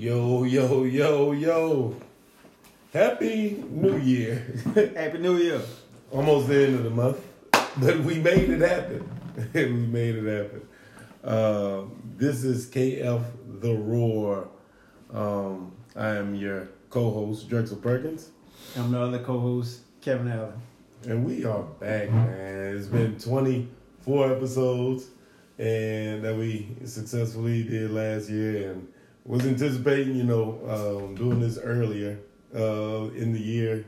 Yo, yo, yo, yo. Happy New Year. Happy New Year. Almost the end of the month, but we made it happen. we made it happen. Uh, this is KF The Roar. Um, I am your co host, Drexel Perkins, I'm the other co-host, Kevin Allen. and we are back, man. It's been 24 episodes and that we successfully did last year and was anticipating, you know, um, doing this earlier uh, in the year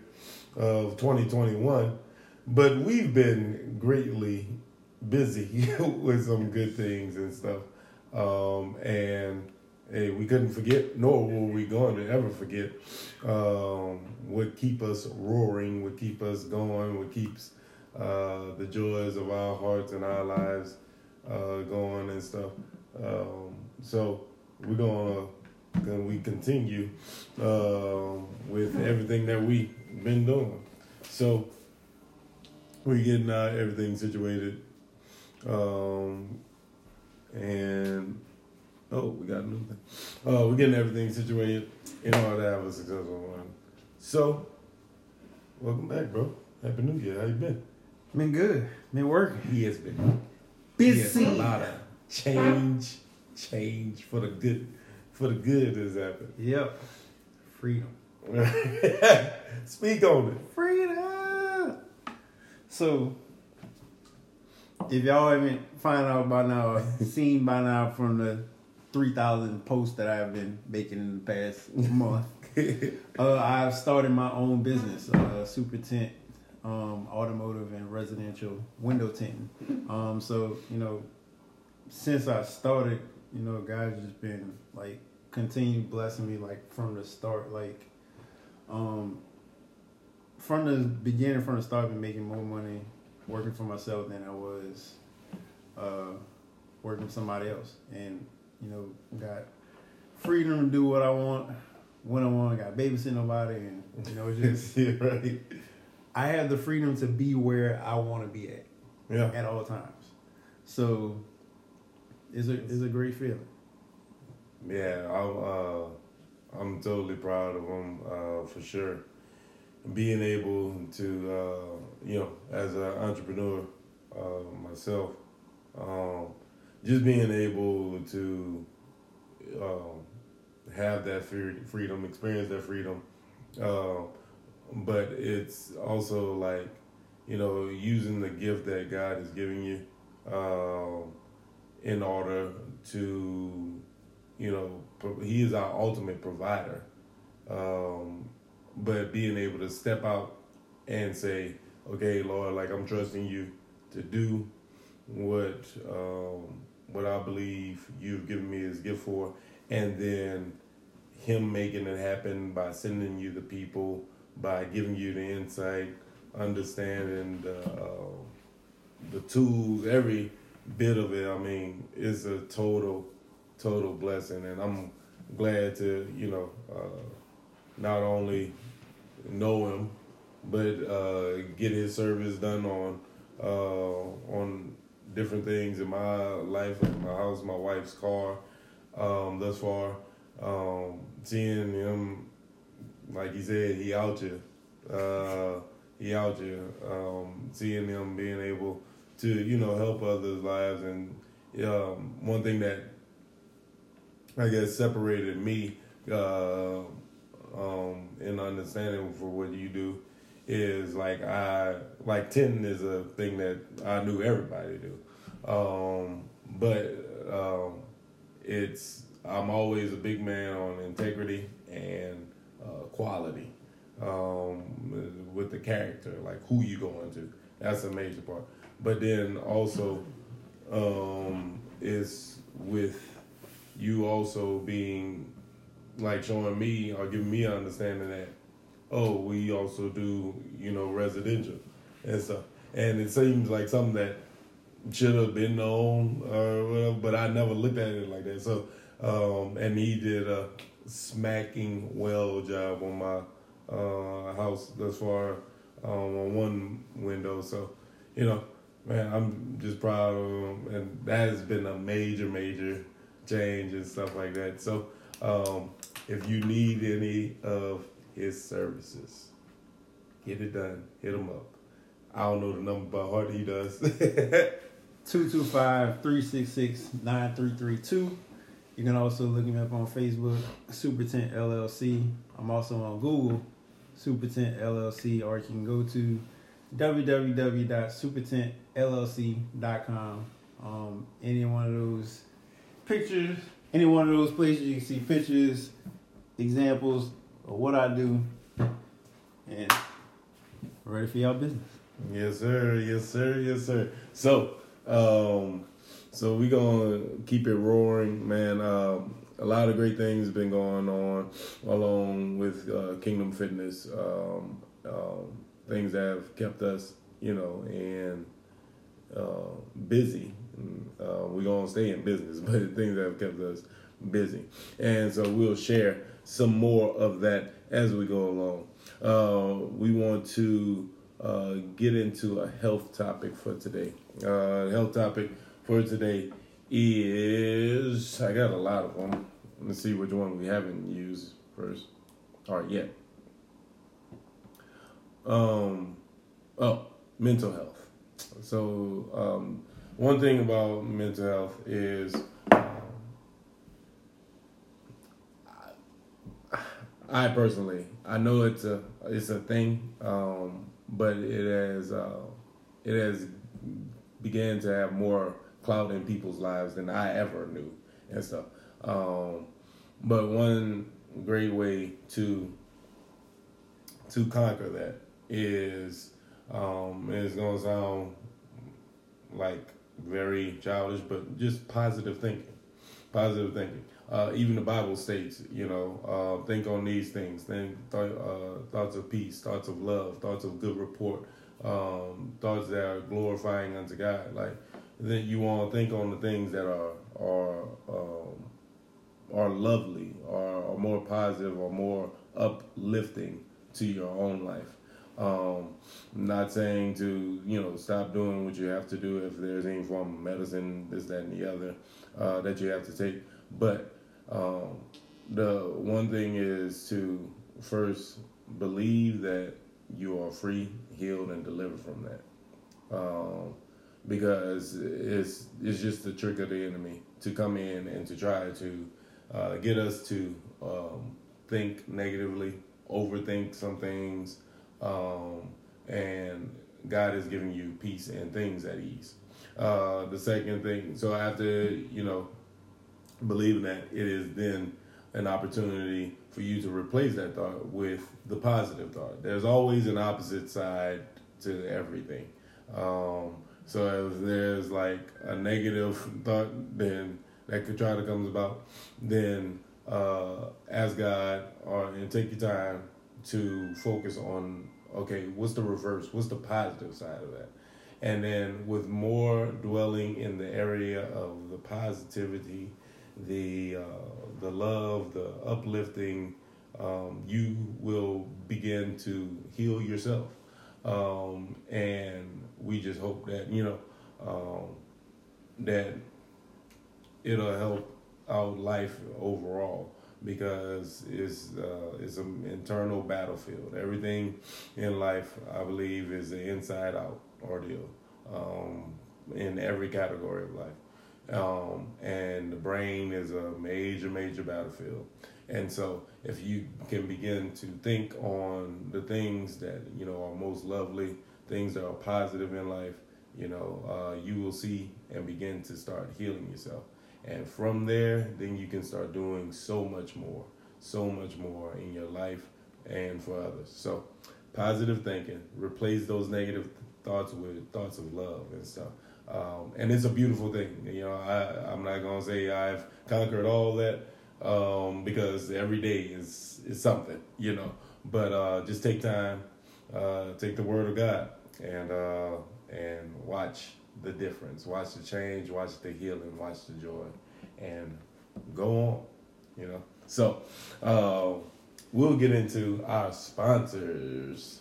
of 2021. But we've been greatly busy with some good things and stuff. Um, and hey, we couldn't forget, nor were we going to ever forget, um, what keep us roaring, what keep us going, what keeps uh, the joys of our hearts and our lives uh, going and stuff. Um, so we're gonna, gonna we continue um with everything that we been doing. So we're getting uh, everything situated, um, and oh, we got a new thing. Uh, we're getting everything situated in order to have a successful one. So, welcome back, bro. Happy New Year. How you been? Been good. Been working. He has been Busy. Yes, a lot of change, change for the good, for the good has happened. Yep. Freedom. Speak on it. Freedom. So, if y'all haven't found out by now, seen by now from the 3,000 posts that I've been making in the past month, uh, I've started my own business, uh, Super Tent, um, automotive and residential window tinting. Um, so, you know, since I started, you know, God's just been like continue blessing me like from the start, like um from the beginning, from the start, I've been making more money working for myself than I was uh working for somebody else. And, you know, got freedom to do what I want when I want, I got babysit nobody and you know, it's just yeah, right. I have the freedom to be where I want to be at Yeah. at all times. So it's a it's a great feeling. Yeah, I'm, uh, I'm totally proud of him uh, for sure. Being able to, uh, you know, as an entrepreneur uh, myself, um, just being able to um, have that freedom, experience that freedom, uh, but it's also like, you know, using the gift that God is giving you um, in order to you know, he is our ultimate provider. Um, but being able to step out and say, okay, Lord, like I'm trusting you to do what um, what I believe you've given me this gift for, and then him making it happen by sending you the people, by giving you the insight, understanding the uh, the tools, every bit of it. I mean, it's a total total blessing, and I'm glad to you know uh, not only know him, but uh, get his service done on uh, on different things in my life, like my house, my wife's car. Um, thus far, um, seeing him, like he said, he out here. Uh, he out here. Um, seeing him being able to you know help others' lives, and um, one thing that I guess separated me uh, um, in understanding for what you do is like I like ten is a thing that I knew everybody do, um, but um, it's I'm always a big man on integrity and uh, quality um, with the character, like who you going to. That's a major part. But then also um, is with you also being like showing me or giving me an understanding that oh we also do you know residential and stuff. And it seems like something that should have been known or whatever but I never looked at it like that. So um, and he did a smacking well job on my uh, house thus far um, on one window. So you know man I'm just proud of him and that has been a major major change and stuff like that. So um, if you need any of his services, get it done. Hit him up. I don't know the number by heart. He does. 225-366-9332. You can also look me up on Facebook, Super Tent LLC. I'm also on Google, Super Tent LLC, or you can go to www.supertentllc.com. Um, any one of those pictures, any one of those places, you can see pictures, examples of what I do, and ready for y'all business. Yes, sir. Yes, sir. Yes, sir. So, um, so we gonna keep it roaring, man. Um, a lot of great things been going on along with uh, Kingdom Fitness. Um, um, things that have kept us, you know, and uh, busy. Uh, we're gonna stay in business, but the things that have kept us busy, and so we'll share some more of that as we go along. Uh, we want to uh, get into a health topic for today. Uh, health topic for today is I got a lot of them. Let's see which one we haven't used first. All right, yeah. Um, oh, mental health. So um, one thing about mental health is I personally, I know it's a it's a thing, um, but it has uh, it has began to have more clout in people's lives than I ever knew and stuff. Um, but one great way to to conquer that is um, it's gonna sound like very childish, but just positive thinking. Positive thinking. Uh, even the Bible states, you know, uh, think on these things. Think th- uh, thoughts of peace, thoughts of love, thoughts of good report, um, thoughts that are glorifying unto God. Like then you want to think on the things that are are um, are lovely, are more positive, or more uplifting to your own life. Um, not saying to you know stop doing what you have to do if there's any form of medicine, this, that, and the other uh, that you have to take, but um, the one thing is to first believe that you are free, healed, and delivered from that. Um, because it's it's just the trick of the enemy to come in and to try to uh, get us to um, think negatively, overthink some things, um, and God is giving you peace and things at ease. Uh, the second thing, so after you know believing that it is then an opportunity for you to replace that thought with the positive thought. There's always an opposite side to everything. Um, so if there's like a negative thought, then that could try to come about, then uh, ask God or and take your time to focus on okay, what's the reverse? What's the positive side of that? And then with more dwelling in the area of the positivity the uh, the love, the uplifting, um, you will begin to heal yourself. Um, and we just hope that you know um, that it'll help out life overall because it's uh, it's an internal battlefield. Everything in life, I believe, is an inside out ordeal um, in every category of life. Um, and the brain is a major, major battlefield. And so, if you can begin to think on the things that you know are most lovely, things that are positive in life, you know, uh, you will see and begin to start healing yourself. And from there, then you can start doing so much more, so much more in your life and for others. So, positive thinking, replace those negative thoughts with thoughts of love and stuff. Um, and it's a beautiful thing. You know, I, I'm not gonna say I've conquered all that um, because every day is is something. You know, but uh, just take time, uh, take the word of God, and uh, and watch the difference, watch the change, watch the healing, watch the joy, and go on. You know, so uh, we'll get into our sponsors.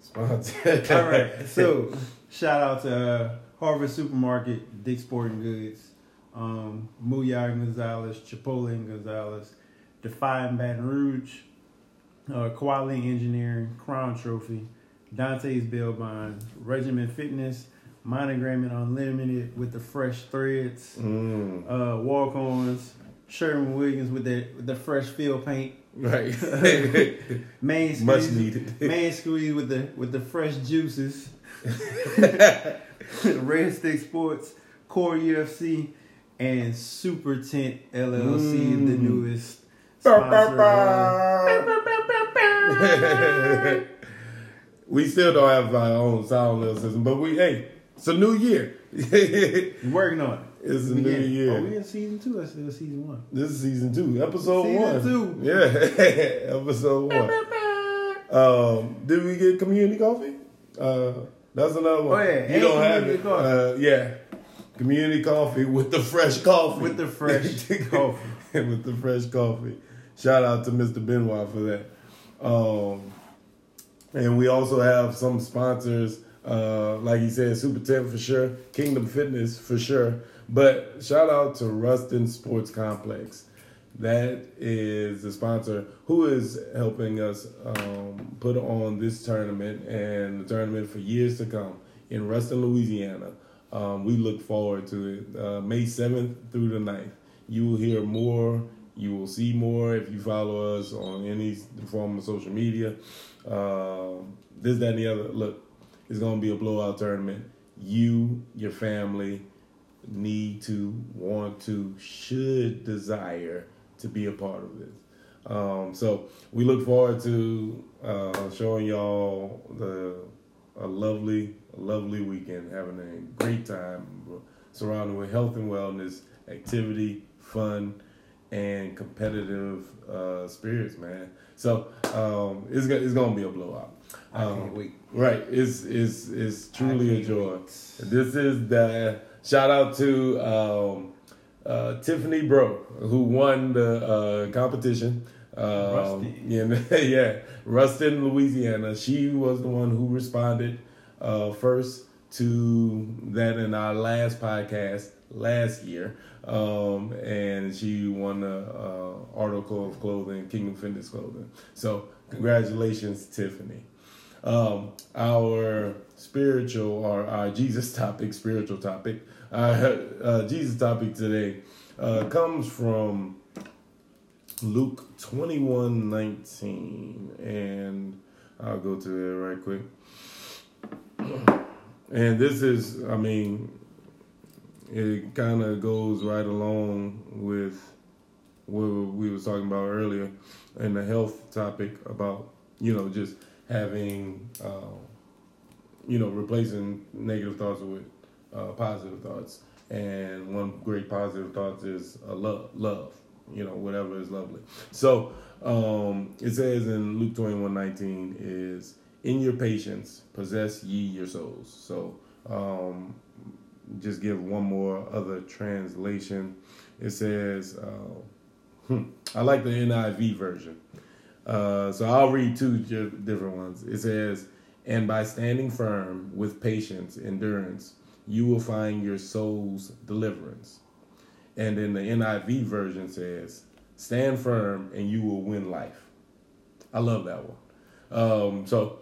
Sponsors. All right. So shout out to uh, Harvest Supermarket, Dick's Sporting Goods, um, Gonzalez, Chipotle Gonzalez, Defying Baton Rouge, uh, Quality Engineering, Crown Trophy, Dante's Bail Bond, Regiment Fitness, Monogramming Unlimited with the fresh threads, Mm. uh, Walk Ons, Sherwin-Williams with the the fresh field paint, Right. Main Squeeze, Much needed. Main Squeeze with the with the fresh juices, Red Stick Sports, Core UFC, and Super Tent LLC, the Mm. newest sponsor. we still don't have our own sound system, but we hey, it's a new year. We're working on it. It's a We new in- year. Are we in season two or still season one? This is season two, episode one. Season one. two. Yeah, episode one. Um, did we get community coffee? Uh, that's another one. Oh, yeah, you and don't have it. coffee. Uh, yeah, community coffee with the fresh coffee. With the fresh coffee. with the fresh coffee. Shout out to Mr. Benoit for that. Um, and we also have some sponsors, uh, like he said, Super 10 for sure, Kingdom Fitness for sure. But shout out to Ruston Sports Complex. That is the sponsor who is helping us um, put on this tournament and the tournament for years to come in Ruston, Louisiana. Um, we look forward to it. Uh, May 7th through the 9th. You will hear more. You will see more if you follow us on any form of social media. Um, this, that, and the other. Look, it's going to be a blowout tournament. You, your family, need to, want to, should desire to be a part of this. Um, so we look forward to uh, showing y'all the a lovely, lovely weekend, having a great time, surrounded with health and wellness, activity, fun, and competitive uh, spirits, man. So um, it's it's gonna be a blowout. Um. Right. is it's it's truly a joy. wait. This is the shout out to um, uh, Tiffany Bro who won the uh, competition. Um, yeah, yeah, Ruston, Louisiana. She was the one who responded uh, first to that in our last podcast last year, um, and she won the uh, article of clothing, Kingdom Fitness clothing. So congratulations, Tiffany. Um, our spiritual or our Jesus topic, spiritual topic, uh, uh, Jesus topic today uh, comes from Luke twenty one nineteen, and I'll go to it right quick. And this is, I mean, it kind of goes right along with what we was talking about earlier and the health topic about you know just having uh, you know replacing negative thoughts with uh, positive thoughts and one great positive thought is a love love you know whatever is lovely so um, it says in luke 21 19 is in your patience possess ye your souls so um, just give one more other translation it says uh, Hmm. I like the NIV version. Uh, so I'll read two different ones. It says, And by standing firm with patience, endurance, you will find your soul's deliverance. And then the NIV version says, Stand firm and you will win life. I love that one. Um, so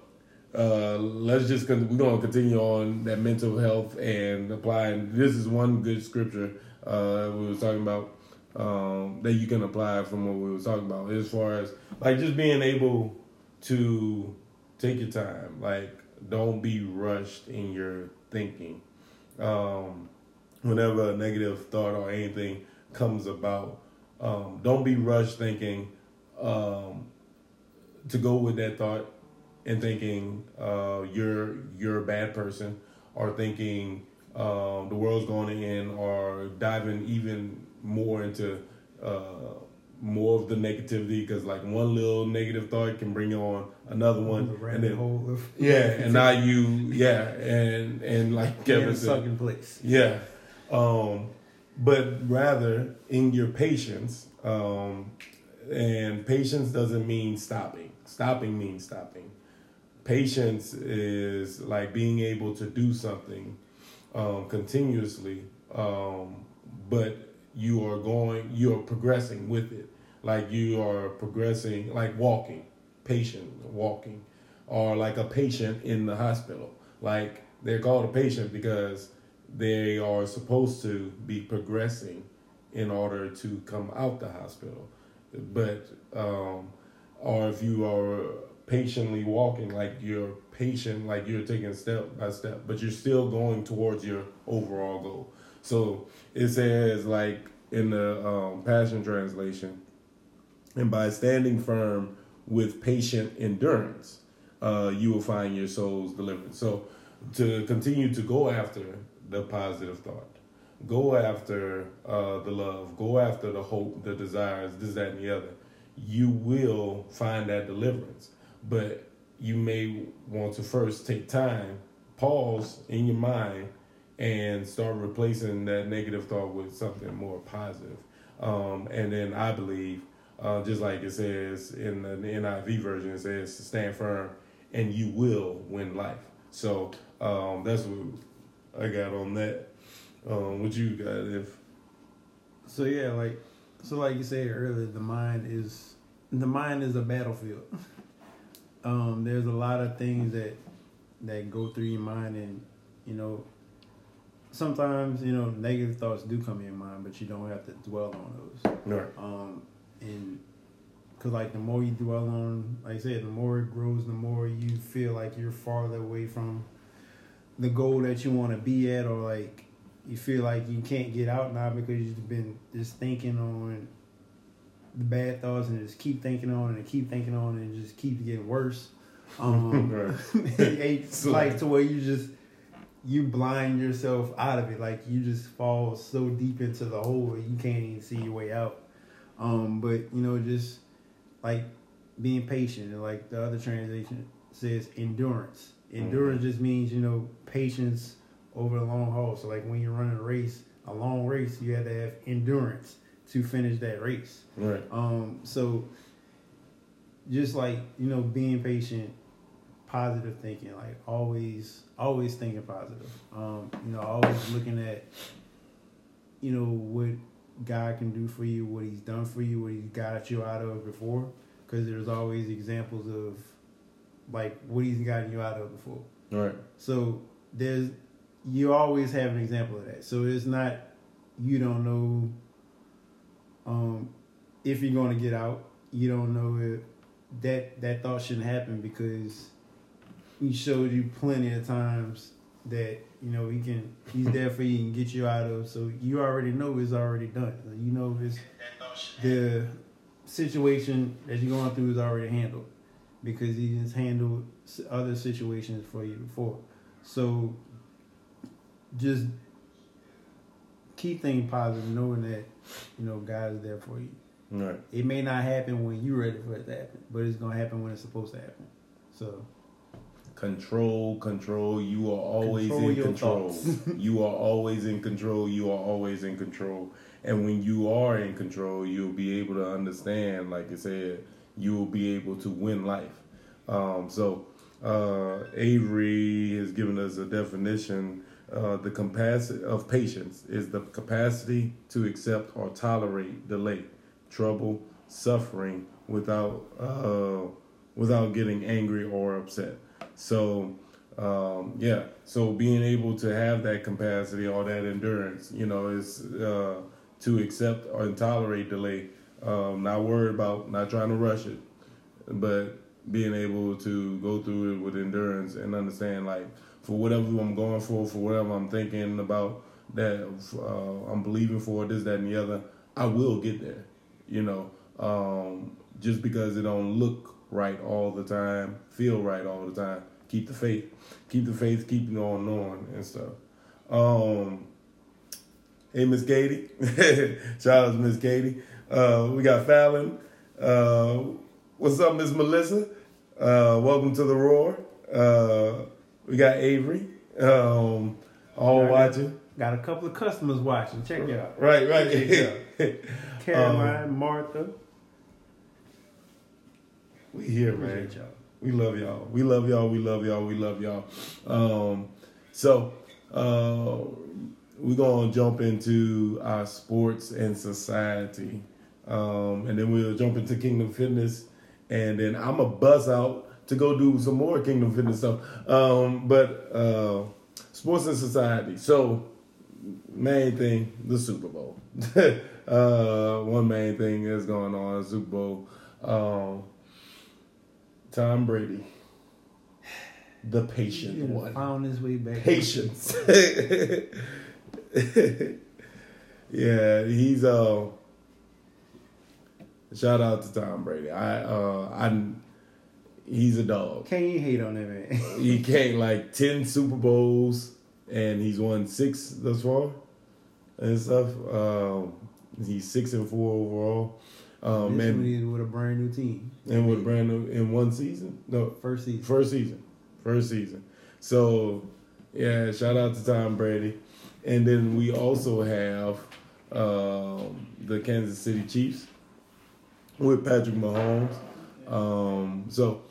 uh, let's just, con- we're going to continue on that mental health and applying. This is one good scripture uh, we were talking about um, that you can apply from what we were talking about. As far as like just being able to take your time. Like don't be rushed in your thinking. Um, whenever a negative thought or anything comes about um, don't be rushed thinking um, to go with that thought and thinking uh, you're you're a bad person or thinking um, the world's going to end or diving even more into uh, more of the negativity because like one little negative thought can bring on another one The and then hole yeah and now you yeah and and like Kevin stuck place. yeah. Um, but rather in your patience, um, and patience doesn't mean stopping. Stopping means stopping. Patience is like being able to do something um, continuously, um, but you are going, you are progressing with it. like you are progressing, like walking, patient walking, or like a patient in the hospital. Like they're called a patient because they are supposed to be progressing in order to come out the hospital. But um, or if you are patiently walking, like you're patient, like you're taking step by step, but you're still going towards your overall goal. So it says like in the um, Passion Translation, and by standing firm with patient endurance, uh, you will find your souls deliverance. So to continue to go after the positive thought, go after uh, the love, go after the hope, the desires, this, that, and the other, you will find that deliverance. But you may want to first take time, pause in your mind, and start replacing that negative thought with something more positive. Um, and then I believe, uh, just like it says in the, NIV version, it says stand firm and you will win life. So um, that's what I got on that. Um, what you got if? So yeah, like so like you said earlier, the mind is the mind is a battlefield. um, there's a lot of things that that go through your mind, and you know, sometimes you know negative thoughts do come in your mind, but you don't have to dwell on those. Right. Um, and because like the more you dwell on, like I said, the more it grows, the more you feel like you're farther away from the goal that you want to be at, or like you feel like you can't get out now because you've been just thinking on the bad thoughts and just keep thinking on it and keep thinking on it and just keep getting worse. Um, it's like to where you just you blind yourself out of it. Like you just fall so deep into the hole you can't even see your way out. Um, but you know, just like being patient and like the other translation says endurance. Endurance mm-hmm. just means, you know, patience over the long haul. So like when you're running a race, a long race, you have to have endurance to finish that race. Right. Um, so just like, you know, being patient, positive thinking, like always always thinking positive. Um, you know, always looking at, you know, what God can do for you, what He's done for you, what He's got you out of before. Because there's always examples of like what He's gotten you out of before. Right. So there's you always have an example of that. So it's not you don't know um, if you're going to get out. You don't know if that that thought shouldn't happen because he showed you plenty of times that you know he can he's there for you and get you out of. So you already know it's already done. You know it's the situation that you're going through is already handled because he has handled other situations for you before. So just keep thinking positive, knowing that you know God is there for you. Right. It may not happen when you're ready for it to happen, but it's gonna happen when it's supposed to happen. So control, control. You are always control in control. you are always in control. You are always in control. And when you are in control, you'll be able to understand, like I said, you will be able to win life. Um, so uh, Avery has given us a definition. Uh, the capacity of patience is the capacity to accept or tolerate delay, trouble, suffering without uh, without getting angry or upset. So, um, yeah, so being able to have that capacity all that endurance, you know, is uh, to accept and tolerate delay. Um, not worried about, not trying to rush it, but being able to go through it with endurance and understand, like, for whatever I'm going for, for whatever I'm thinking about, that uh, I'm believing for, this, that, and the other, I will get there. You know, um, just because it don't look right all the time, feel right all the time. Keep the faith, keep the faith, keep on on and stuff. Um, hey, Miss Katie, shout out to Miss Katie. Uh, we got Fallon. Uh, what's up, Miss Melissa? Uh, welcome to the Roar. Uh, we got Avery, um, all got, watching. Got a couple of customers watching. Check it out. Right, right. Caroline, um, Martha. We here, man. We love y'all. We love y'all. We love y'all. We love y'all. Um, so uh, we're gonna jump into our sports and society um, and then we'll jump into Kingdom Fitness, and then I'm a buzz out to go do some more Kingdom Fitness stuff. Um, but uh, sports and society. So main thing, the Super Bowl. uh, one main thing that's going on Super Bowl. Um, Tom Brady, the patient one. Found his way back. Patience. yeah, he's uh. Shout out to Tom Brady. I uh I he's a dog. Can't even hate on him, man. He came like ten Super Bowls and he's won six thus far and stuff. Um, he's six and four overall. Um, this one and, is with a brand new team. and with brand new in one season. No, First season. First season. First season. So, yeah, shout out to Tom Brady. And then we also have um, the Kansas City Chiefs with Patrick Mahomes. Um, so,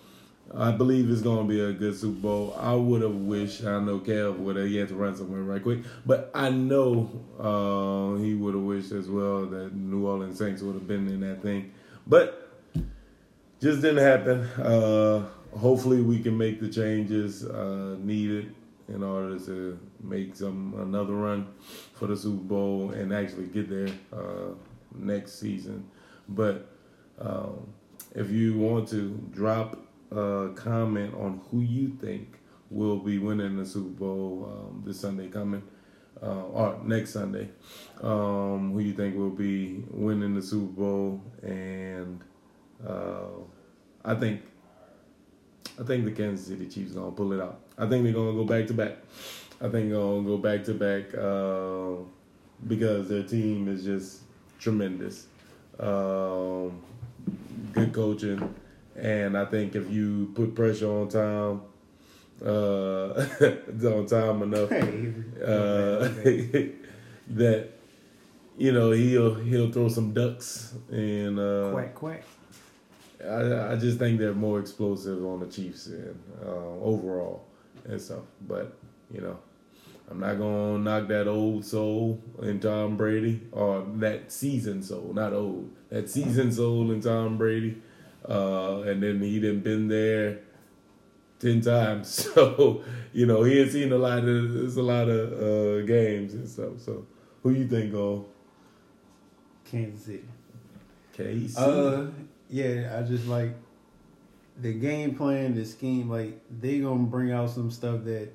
I believe it's going to be a good Super Bowl. I would have wished, I know Kev would have, had to run somewhere right quick, but I know uh, he would have wished as well that New Orleans Saints would have been in that thing. But just didn't happen. Uh, hopefully, we can make the changes uh, needed in order to make some another run for the Super Bowl and actually get there uh, next season. But um, if you want to drop a comment on who you think will be winning the Super Bowl um, this Sunday coming. Uh, or next Sunday, um, who you think will be winning the Super Bowl, and uh, I think I think the Kansas City Chiefs gonna pull it out. I think they're gonna go back to back. I think they're gonna go back to back uh, because their team is just tremendous. Um, good coaching, and I think if you put pressure on Tom, uh, on Tom enough, Hey, uh, that you know he'll he'll throw some ducks and uh, quack quack. I, I just think they're more explosive on the Chiefs and uh, overall and stuff. But you know, I'm not gonna knock that old soul in Tom Brady or that seasoned soul, not old, that seasoned soul in Tom Brady. Uh, and then he didn't been there ten times, so you know he had seen a lot of there's a lot of uh, games and stuff. So who you think on Kansas City. KC? Uh, yeah, I just like the game plan, the scheme. Like they gonna bring out some stuff that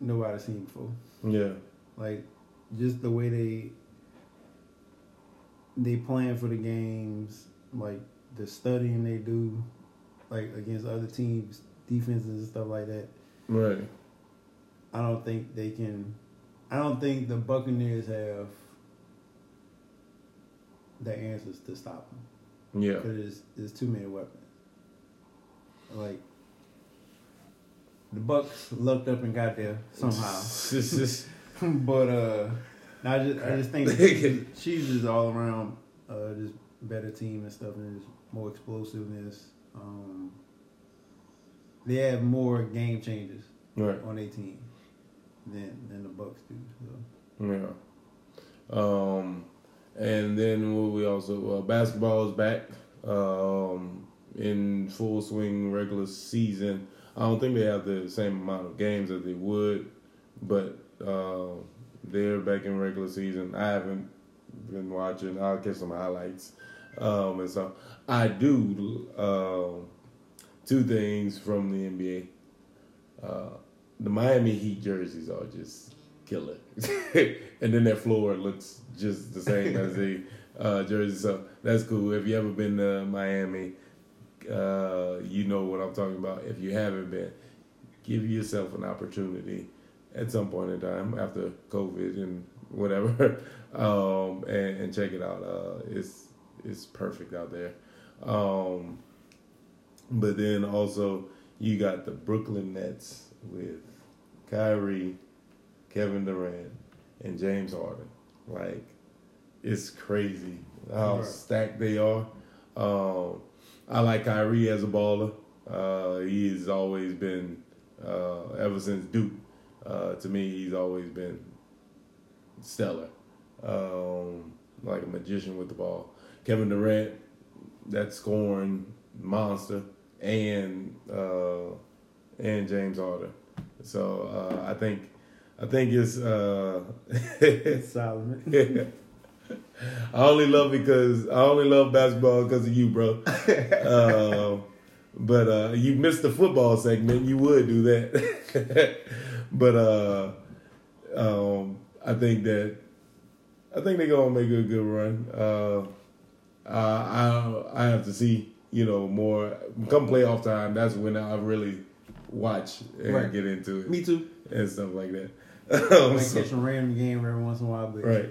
nobody seen before. yeah, Like just the way they they plan for the games, like the studying they do, like against other teams, defenses and stuff like that. right. I don't think they can. I don't think the Buccaneers have the answers to stop them Yeah, because there's, there's too many weapons. Like the Bucks lucked up and got there somehow, but uh, I just I just think the Chiefs is all around uh, just better team and stuff, and there's more explosiveness. Um, they have more game changers right. on their team than than the Bucks do. So. Yeah. Um, and then what we also uh, basketball is back um, in full swing regular season. I don't think they have the same amount of games as they would, but uh, they're back in regular season. I haven't been watching. I'll catch some highlights um, and so I do uh, two things from the NBA. Uh, the Miami Heat jerseys are just killer, and then that floor looks just the same as the uh, jersey. So that's cool. If you ever been to Miami, uh, you know what I'm talking about. If you haven't been, give yourself an opportunity at some point in time after COVID and whatever, um, and, and check it out. Uh, it's it's perfect out there. Um, but then also you got the Brooklyn Nets with Kyrie, Kevin Durant, and James Harden. Like it's crazy how Right. stacked they are. Um, I like Kyrie as a baller. Uh, he's always been uh, ever since Duke. Uh, to me, he's always been stellar, um, like a magician with the ball. Kevin Durant, that scoring monster, and uh, and James Harden. So uh, I think I think it's uh, Solomon. I only love because I only love basketball because of you, bro. uh, but uh, you missed the football segment. You would do that, but uh, um, I think that I think they're gonna make a good run. Uh, I I have to see you know more come playoff time. That's when I really watch and Right. get into it Me too. and stuff like that. I Um, so- catch a random game every once in a while, but Right.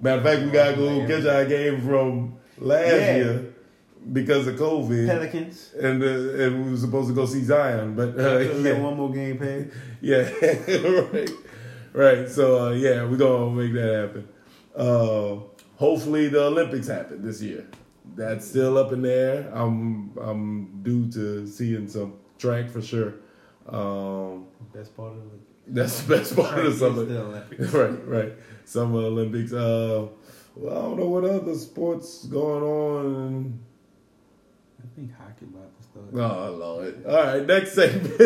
Matter of fact, we gotta go catch our game from last Yeah. year because of COVID, Pelicans. and uh, and we were supposed to go see Zion, but uh, yeah, one more game pass. yeah, right, right. So uh, yeah, we're gonna make that happen. Uh, hopefully, the Olympics happen this year. That's still up in the air. I'm I'm due to seeing some track for sure. Um, Best part of the that's the best part of the summer. the Olympics. right, right. Summer Olympics. Uh, well, I don't know what other sports going on. I think hockey about to start. Oh Lord! All right, next segment.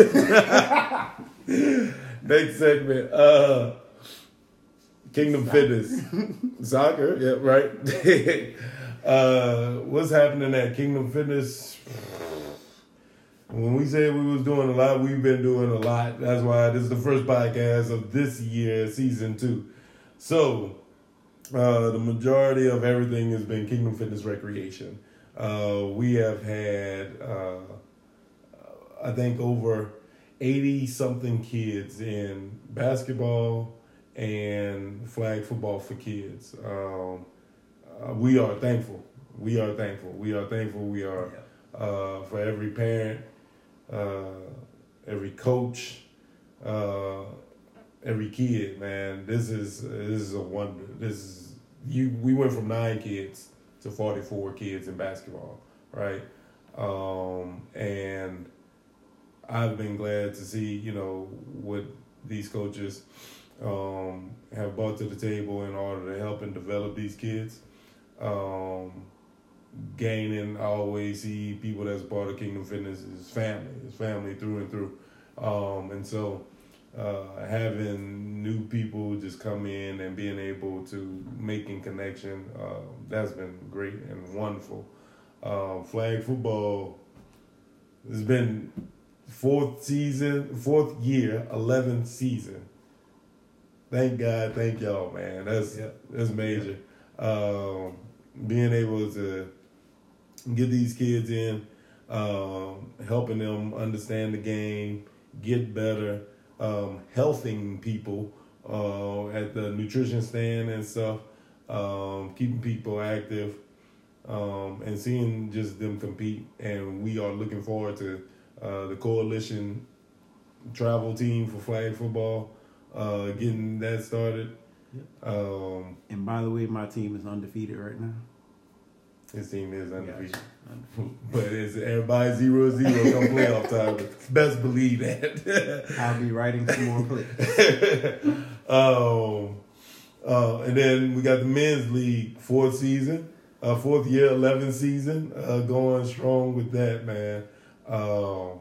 next segment. Uh, Kingdom Fitness, soccer. Yeah, right. uh, what's happening at Kingdom Fitness? When we said we was doing a lot, we've been doing a lot. That's why this is the first podcast of this year, season two. So, uh, the majority of everything has been Kingdom Fitness Recreation. Uh, we have had, uh, I think, over 80 something kids in basketball and flag football for kids. Um, uh, we are thankful. We are thankful. We are thankful. We are uh, for every parent, uh, every coach, uh, every kid. Man, this is this is a wonder. This is you. We went from nine kids to forty four kids in basketball, right? Um, and I've been glad to see you know what these coaches um, have brought to the table in order to help and develop these kids. Um, gaining, I always see people that's part of Kingdom Fitness is family, it's family through and through. Um, and so uh, having new people just come in and being able to making connection, uh, that's been great and wonderful. Uh, flag football has been fourth season, fourth year, eleventh season. Thank God, thank y'all, man. That's that's major. Um, being able to get these kids in, um, helping them understand the game, get better, um, helping people uh, at the nutrition stand and stuff, um, keeping people active, um, and seeing just them compete. And we are looking forward to uh, the coalition travel team for flag football, uh, getting that started. Um, And by the way, my team is undefeated right now. his team is undefeated. Undefeated. But it's everybody zero zero come playoff time. Best believe that. I'll be writing some more plays. um, uh, and then we got the men's league fourth season, uh, fourth year, eleventh season, uh, going strong with that man. Um,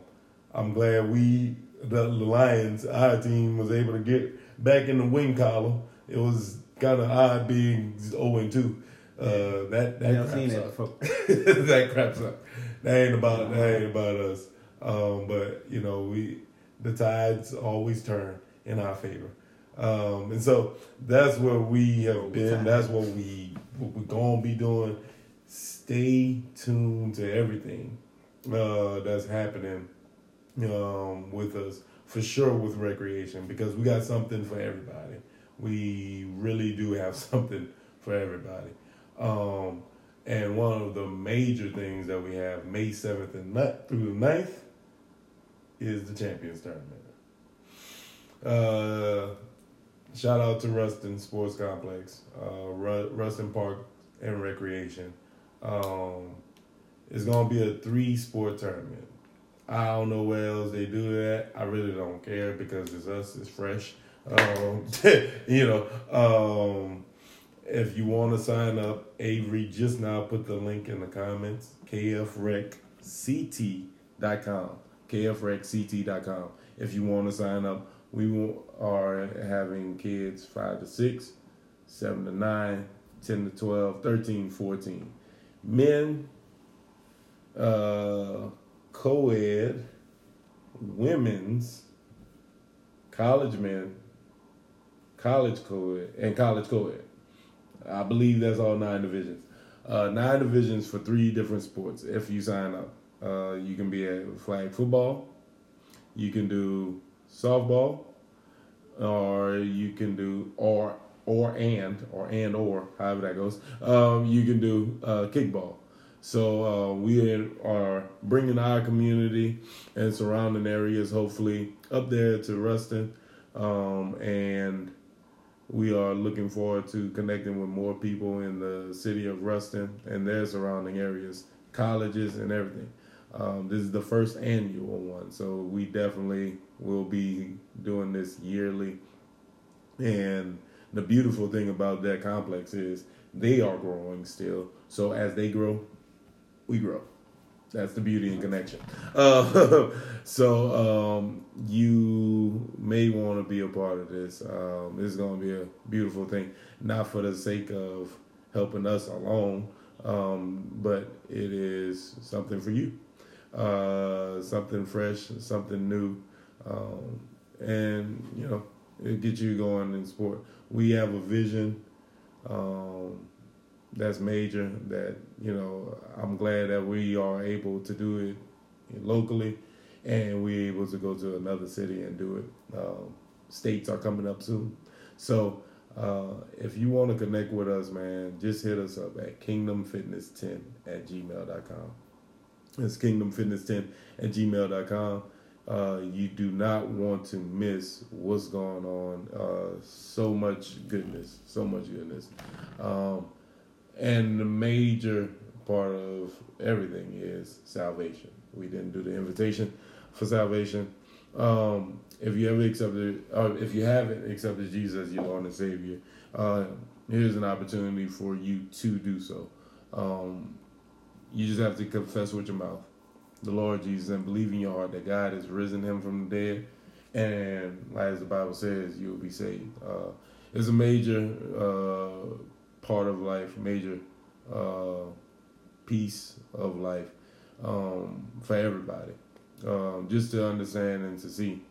I'm glad we the Lions, our team, was able to get back in the win column. It was kind of odd being zero and two. Uh, that that Never seen craps that up. before. that craps up. That ain't about that ain't about us. Um, but you know, we the tides always turn in our favor. Um, and so that's where we have been. That's what we what we're gonna be doing. Stay tuned to everything uh, that's happening um, with us for sure with recreation because we got something for everybody. We really do have something for everybody. Um, and one of the major things that we have May 7th and through the 9th is the Champions Tournament. Uh, shout out to Ruston Sports Complex, uh, Ru- Ruston Park and Recreation. Um, it's going to be a three sport tournament. I don't know where else they do that. I really don't care because it's us, it's fresh. Um, you know, um, if you want to sign up, Avery just now put the link in the comments. KFRECCT.com. KFRECCT.com. If you want to sign up, we are having kids 5 to 6, 7 to 9, 10 to 12, 13, 14. Men, uh, co ed, women's, college men, college co ed, and college co ed. I believe that's all nine divisions. Uh, nine divisions for three different sports if you sign up. Uh, you can be a flag football, you can do softball, or you can do or or and or and or however that goes. Um, you can do uh, kickball. So uh, we are bringing our community and surrounding areas, hopefully, up there to Ruston, um, and we are looking forward to connecting with more people in the city of Ruston and their surrounding areas, colleges, and everything. Um, this is the first annual one, so we definitely will be doing this yearly. And the beautiful thing about that complex is they are growing still. So as they grow, we grow. That's the beauty and connection. Uh, so um, you may want to be a part of this. Um, is going to be a beautiful thing, not for the sake of helping us alone, um, but it is something for you, uh, something fresh, something new, um, and you know it gets you going in sport. We have a vision. Um, that's major. That you know, I'm glad that we are able to do it locally, and we're able to go to another city and do it. Um, states are coming up soon, so uh, if you want to connect with us, man, just hit us up at kingdomfitness10 at gmail.com. It's kingdomfitness10 at gmail.com. Uh, you do not want to miss what's going on. Uh, so much goodness, so much goodness. Um, and the major part of everything is salvation. We didn't do the invitation for salvation. Um, if you ever accepted, or if you haven't accepted Jesus as your Lord and Savior, uh, here's an opportunity for you to do so. Um, you just have to confess with your mouth the Lord Jesus and believe in your heart that God has risen him from the dead. And as the Bible says, you will be saved. Uh, it's a major uh, part of life, major uh, piece of life um, for everybody. Um, just to understand and to see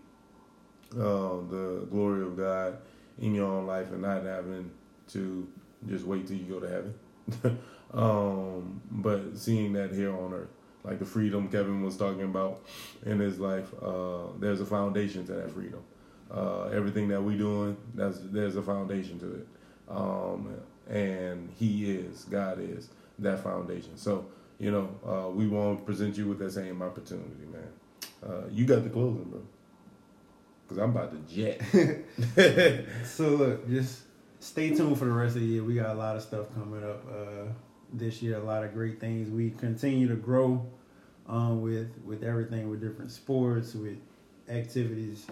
uh, the glory of God in your own life and not having to just wait till you go to heaven. um, but seeing that here on earth, like the freedom Kevin was talking about in his life, uh, there's a foundation to that freedom. Uh, everything that we doing, that's there's a foundation to it. Um, and He is, God is that foundation. So, you know, uh, we want to present you with that same opportunity, man. Uh, you got the closing, bro. Because I'm about to jet. so, look, just stay tuned for the rest of the year. We got a lot of stuff coming up uh, this year, a lot of great things. We continue to grow um, with, with everything, with different sports, with activities